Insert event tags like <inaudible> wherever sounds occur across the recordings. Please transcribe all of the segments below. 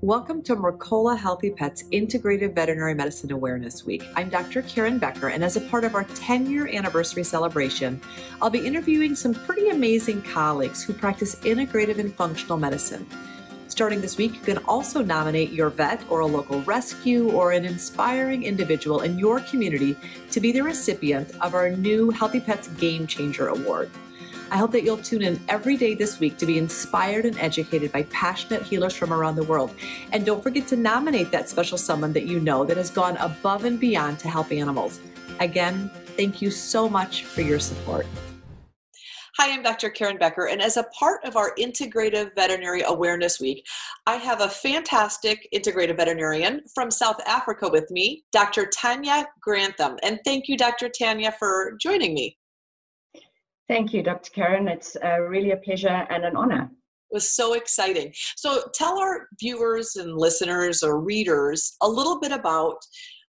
Welcome to Mercola Healthy Pets Integrative Veterinary Medicine Awareness Week. I'm Dr. Karen Becker, and as a part of our 10 year anniversary celebration, I'll be interviewing some pretty amazing colleagues who practice integrative and functional medicine. Starting this week, you can also nominate your vet or a local rescue or an inspiring individual in your community to be the recipient of our new Healthy Pets Game Changer Award. I hope that you'll tune in every day this week to be inspired and educated by passionate healers from around the world. And don't forget to nominate that special someone that you know that has gone above and beyond to help animals. Again, thank you so much for your support. Hi, I'm Dr. Karen Becker, and as a part of our Integrative Veterinary Awareness Week, I have a fantastic integrative veterinarian from South Africa with me, Dr. Tanya Grantham. And thank you, Dr. Tanya, for joining me. Thank you, Dr. Karen. It's uh, really a pleasure and an honor. It was so exciting. So, tell our viewers and listeners or readers a little bit about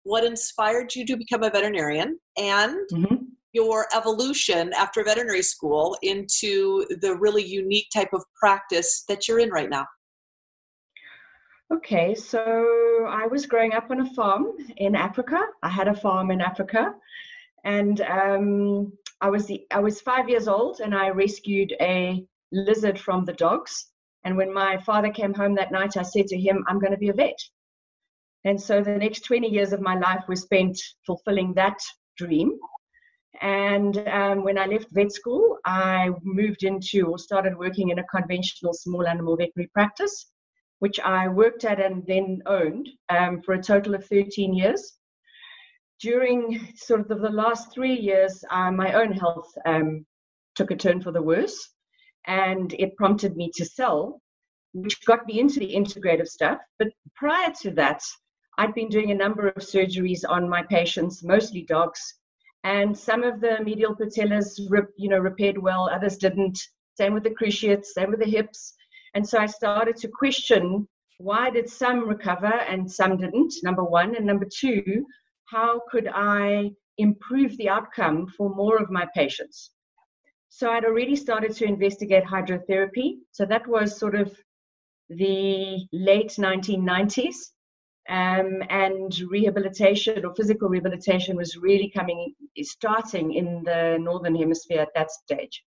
what inspired you to become a veterinarian and mm-hmm. your evolution after veterinary school into the really unique type of practice that you're in right now. Okay, so I was growing up on a farm in Africa. I had a farm in Africa, and um, I was the, I was five years old and I rescued a lizard from the dogs. And when my father came home that night, I said to him, "I'm going to be a vet." And so the next 20 years of my life were spent fulfilling that dream. And um, when I left vet school, I moved into or started working in a conventional small animal veterinary practice, which I worked at and then owned um, for a total of 13 years during sort of the last three years, uh, my own health um, took a turn for the worse, and it prompted me to sell, which got me into the integrative stuff. But prior to that, I'd been doing a number of surgeries on my patients, mostly dogs, and some of the medial patellas, you know, repaired well, others didn't. Same with the cruciates, same with the hips, and so I started to question why did some recover and some didn't. Number one, and number two, how could I improve the outcome for more of my patients? So I'd already started to investigate hydrotherapy. So that was sort of the late 1990s. Um, and rehabilitation or physical rehabilitation was really coming, starting in the Northern Hemisphere at that stage.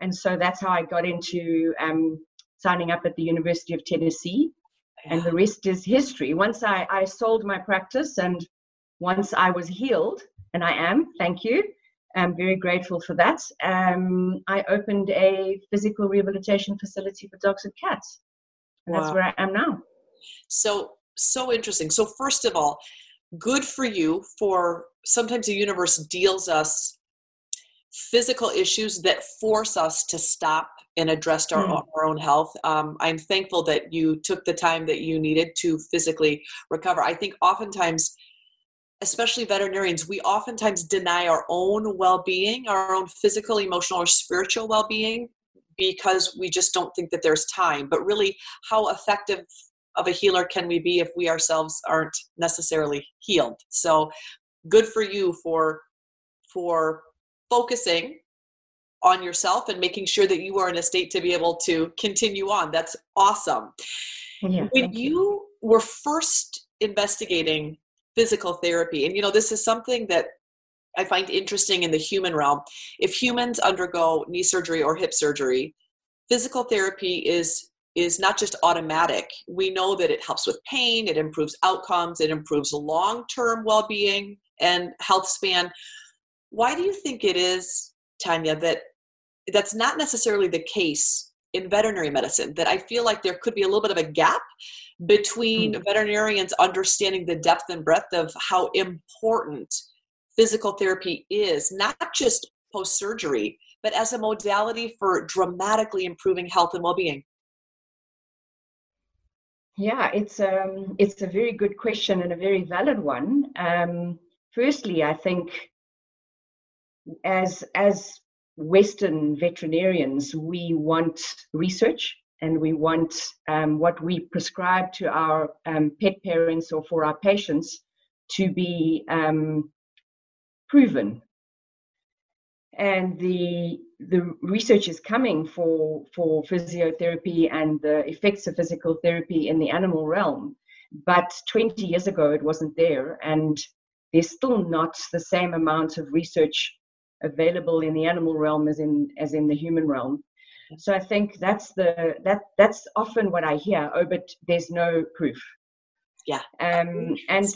And so that's how I got into um, signing up at the University of Tennessee. And the rest is history. Once I, I sold my practice and once I was healed, and I am, thank you. I'm very grateful for that. Um, I opened a physical rehabilitation facility for dogs and cats. And wow. that's where I am now. So, so interesting. So, first of all, good for you for sometimes the universe deals us physical issues that force us to stop and address our, mm. our own health. Um, I'm thankful that you took the time that you needed to physically recover. I think oftentimes especially veterinarians, we oftentimes deny our own well being, our own physical, emotional, or spiritual well being because we just don't think that there's time. But really, how effective of a healer can we be if we ourselves aren't necessarily healed? So, good for you for for focusing on yourself and making sure that you are in a state to be able to continue on. That's awesome. Yeah, when you, you were first investigating physical therapy. And you know, this is something that I find interesting in the human realm. If humans undergo knee surgery or hip surgery, physical therapy is is not just automatic. We know that it helps with pain, it improves outcomes, it improves long-term well-being and health span. Why do you think it is, Tanya, that that's not necessarily the case in veterinary medicine? That I feel like there could be a little bit of a gap between mm-hmm. veterinarians understanding the depth and breadth of how important physical therapy is, not just post surgery, but as a modality for dramatically improving health and well being? Yeah, it's um, it's a very good question and a very valid one. Um, firstly, I think as as Western veterinarians, we want research and we want um, what we prescribe to our um, pet parents or for our patients to be um, proven. And the the research is coming for for physiotherapy and the effects of physical therapy in the animal realm but 20 years ago it wasn't there and there's still not the same amount of research available in the animal realm as in as in the human realm. So i think that's the that that's often what i hear oh but there's no proof. Yeah. Um and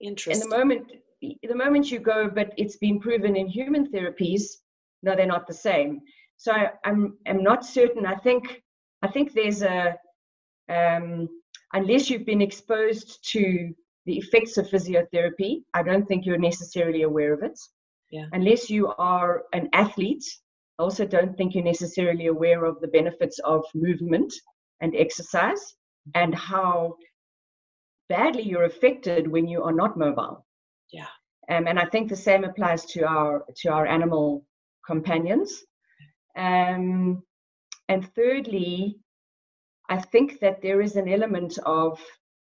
interesting in the moment the moment you go but it's been proven in human therapies no they're not the same. So I, i'm i'm not certain. I think i think there's a um unless you've been exposed to the effects of physiotherapy i don't think you're necessarily aware of it yeah. unless you are an athlete I also don't think you're necessarily aware of the benefits of movement and exercise and how badly you're affected when you are not mobile. Yeah. Um, and I think the same applies to our to our animal companions. Um, and thirdly, I think that there is an element of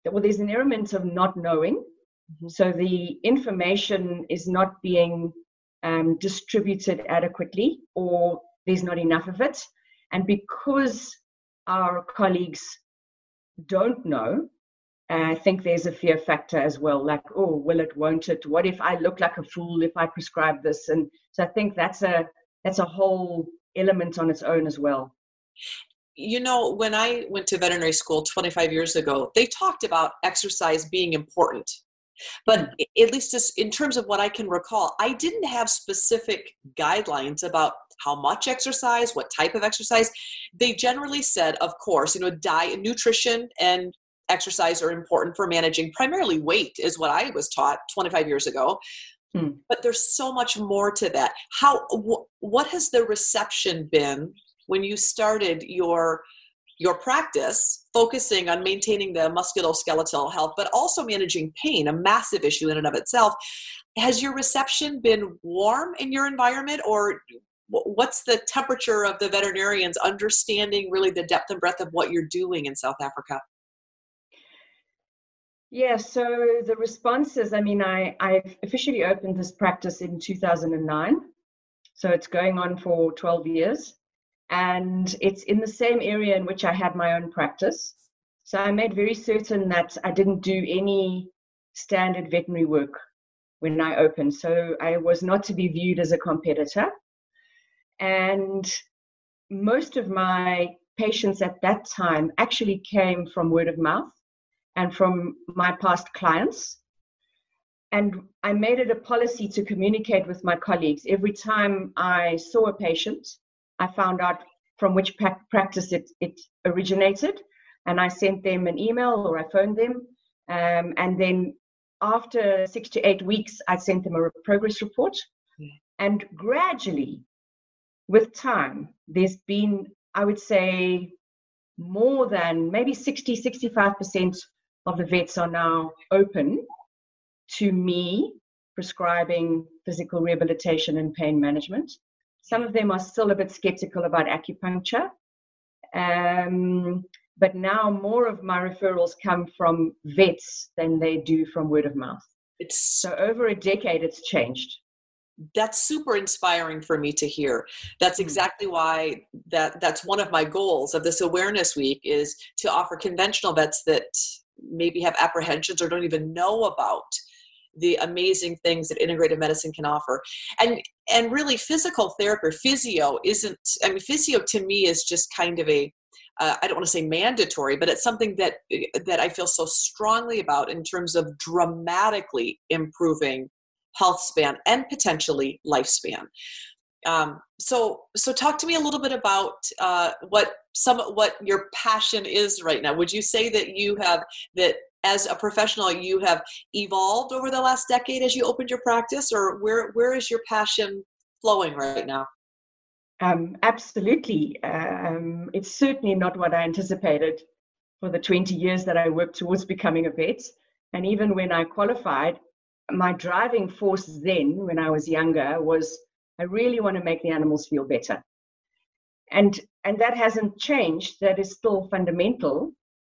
well, there's an element of not knowing. Mm-hmm. So the information is not being um, distributed adequately or there's not enough of it. And because our colleagues don't know, I think there's a fear factor as well, like, oh, will it, won't it? What if I look like a fool if I prescribe this? And so I think that's a that's a whole element on its own as well. You know, when I went to veterinary school 25 years ago, they talked about exercise being important but at least just in terms of what I can recall, I didn't have specific guidelines about how much exercise, what type of exercise. They generally said, of course, you know, diet, nutrition, and exercise are important for managing primarily weight, is what I was taught 25 years ago. Hmm. But there's so much more to that. How? Wh- what has the reception been when you started your your practice focusing on maintaining the musculoskeletal health but also managing pain a massive issue in and of itself. Has your reception been warm in your environment or what's the temperature of the veterinarians understanding really the depth and breadth of what you're doing in south africa? Yeah so the responses i mean i i officially opened this practice in 2009 so it's going on for 12 years and it's in the same area in which I had my own practice. So I made very certain that I didn't do any standard veterinary work when I opened. So I was not to be viewed as a competitor. And most of my patients at that time actually came from word of mouth and from my past clients. And I made it a policy to communicate with my colleagues every time I saw a patient I found out from which practice it, it originated, and I sent them an email or I phoned them. Um, and then after six to eight weeks, I sent them a progress report. Mm. And gradually, with time, there's been, I would say, more than maybe 60, 65% of the vets are now open to me prescribing physical rehabilitation and pain management. Some of them are still a bit skeptical about acupuncture. Um, but now more of my referrals come from vets than they do from word of mouth. It's so over a decade it's changed. That's super inspiring for me to hear. That's hmm. exactly why that that's one of my goals of this awareness week is to offer conventional vets that maybe have apprehensions or don't even know about the amazing things that integrative medicine can offer and and really physical therapy or physio isn't i mean physio to me is just kind of a uh, I don't want to say mandatory, but it's something that that I feel so strongly about in terms of dramatically improving health span and potentially lifespan. Um, so, so talk to me a little bit about uh, what some what your passion is right now. Would you say that you have that as a professional you have evolved over the last decade as you opened your practice or where where is your passion flowing right now? Um, absolutely. Um, it's certainly not what i anticipated for the 20 years that i worked towards becoming a vet. And even when i qualified my driving force then when i was younger was i really want to make the animals feel better. And and that hasn't changed. That is still fundamental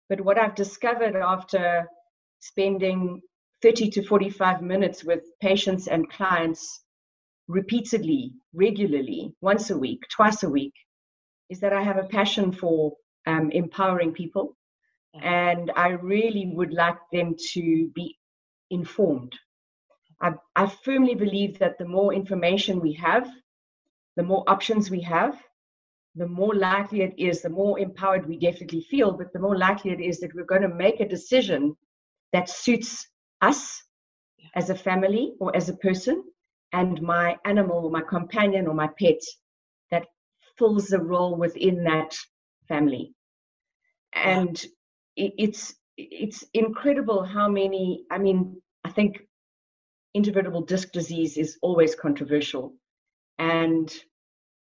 but what I've discovered after spending 30 to 45 minutes with patients and clients repeatedly, regularly, once a week, twice a week, is that I have a passion for um, empowering people. And I really would like them to be informed. I, I firmly believe that the more information we have, the more options we have, the more likely it is, the more empowered we definitely feel, but the more likely it is that we're going to make a decision that suits us as a family or as a person and my animal or my companion or my pet that fills a role within that family. And it's it's incredible how many i mean i think intravertebral disc disease is always controversial and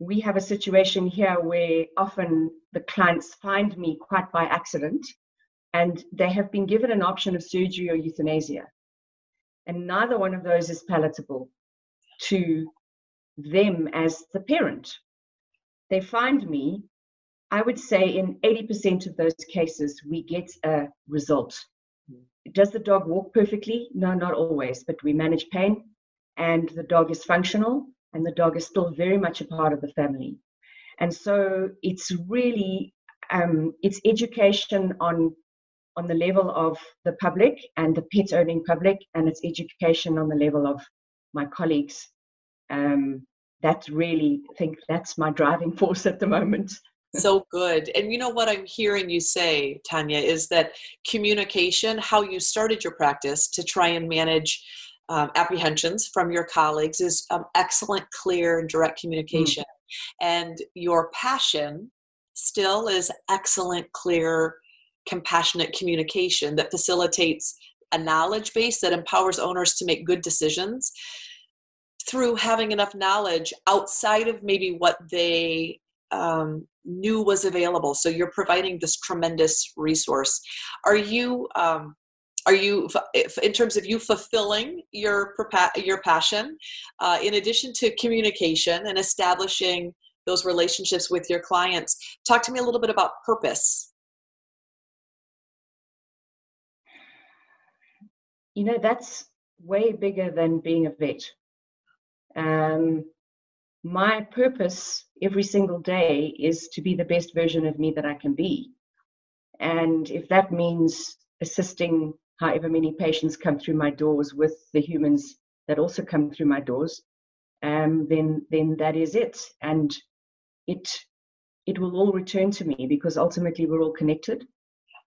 we have a situation here where often the clients find me quite by accident and they have been given an option of surgery or euthanasia and neither one of those is palatable to them as the parent they find me I would say in 80% of those cases, we get a result. Does the dog walk perfectly? No, not always, but we manage pain and the dog is functional and the dog is still very much a part of the family. And so it's really um, it's education on on the level of the public and the pet owning public, and it's education on the level of my colleagues. Um, that really I think that's my driving <laughs> force at the moment so good. And you know what I'm hearing you say, Tanya, is that communication, how you started your practice to try and manage um, apprehensions from your colleagues, is um, excellent, clear, and direct communication. Mm. And your passion still is excellent, clear, compassionate communication that facilitates a knowledge base that empowers owners to make good decisions through having enough knowledge outside of maybe what they um, knew was available. So you're providing this tremendous resource. Are you um, are you in terms of you fulfilling your your passion uh, in addition to communication and establishing those relationships with your clients talk to me a little bit about purpose you know that's way bigger than being a vet um, my purpose every single day is to be the best version of me that I can be. And if that means assisting however many patients come through my doors with the humans that also come through my doors, um, then then that is it. And it it will all return to me because ultimately we're all connected.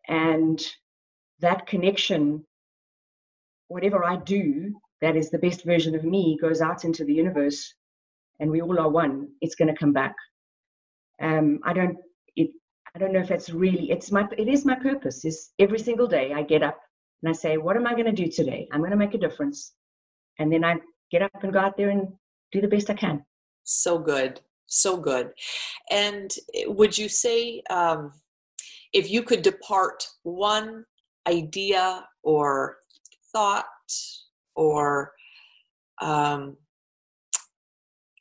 And that connection, whatever I do, that is the best version of me, goes out into the universe and we all are one, it's going to come back. Um, I don't, it, I don't know if that's really, it's my, it is my purpose. Is every single day I get up and I say, what am I going to do today? I'm going to make a difference, and then I get up and go out there and do the best I can. So good, so good. And would you say, um, if you could depart one idea or thought or um,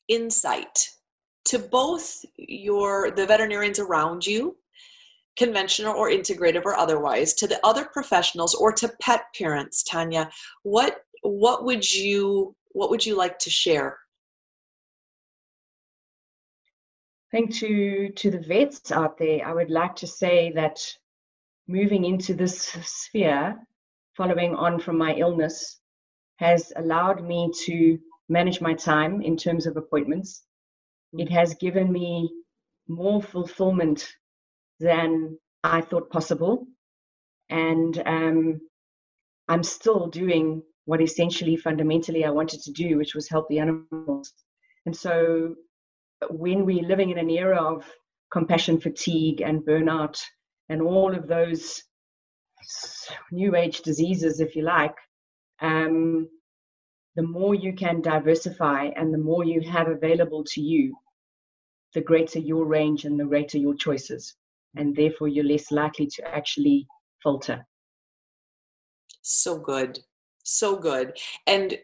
insight to both your the veterinarians around you conventional or integrative or otherwise to the other professionals or to pet parents tanya what what would you what would you like to share I think to to the vets out there, I would like to say that moving into this sphere, following on from my illness, has allowed me to manage my time in terms of appointments. It mm. has given me more fulfillment than I thought possible. And um, I'm still doing what essentially fundamentally I wanted to do, which was help the animals. And so when we're living in an era of compassion fatigue and burnout and all of those new age diseases, if you like, um, the more you can diversify and the more you have available to you, the greater your range and the greater your choices. And therefore, you're less likely to actually falter. So good. So good. And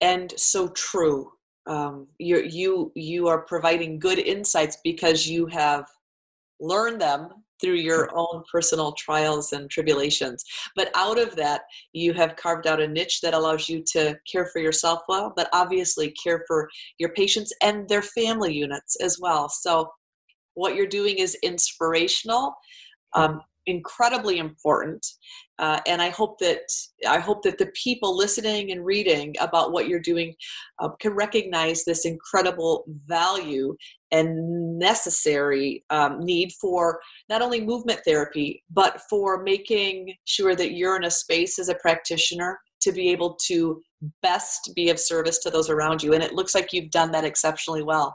and so true. Um, you you you are providing good insights because you have learned them through your own personal trials and tribulations. But out of that, you have carved out a niche that allows you to care for yourself well, but obviously care for your patients and their family units as well. So, what you're doing is inspirational. Um, incredibly important uh, and i hope that i hope that the people listening and reading about what you're doing uh, can recognize this incredible value and necessary um, need for not only movement therapy but for making sure that you're in a space as a practitioner to be able to best be of service to those around you and it looks like you've done that exceptionally well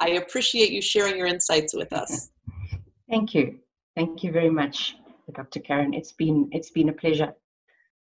i appreciate you sharing your insights with us thank you Thank you very much, Dr. Karen. It's been it's been a pleasure.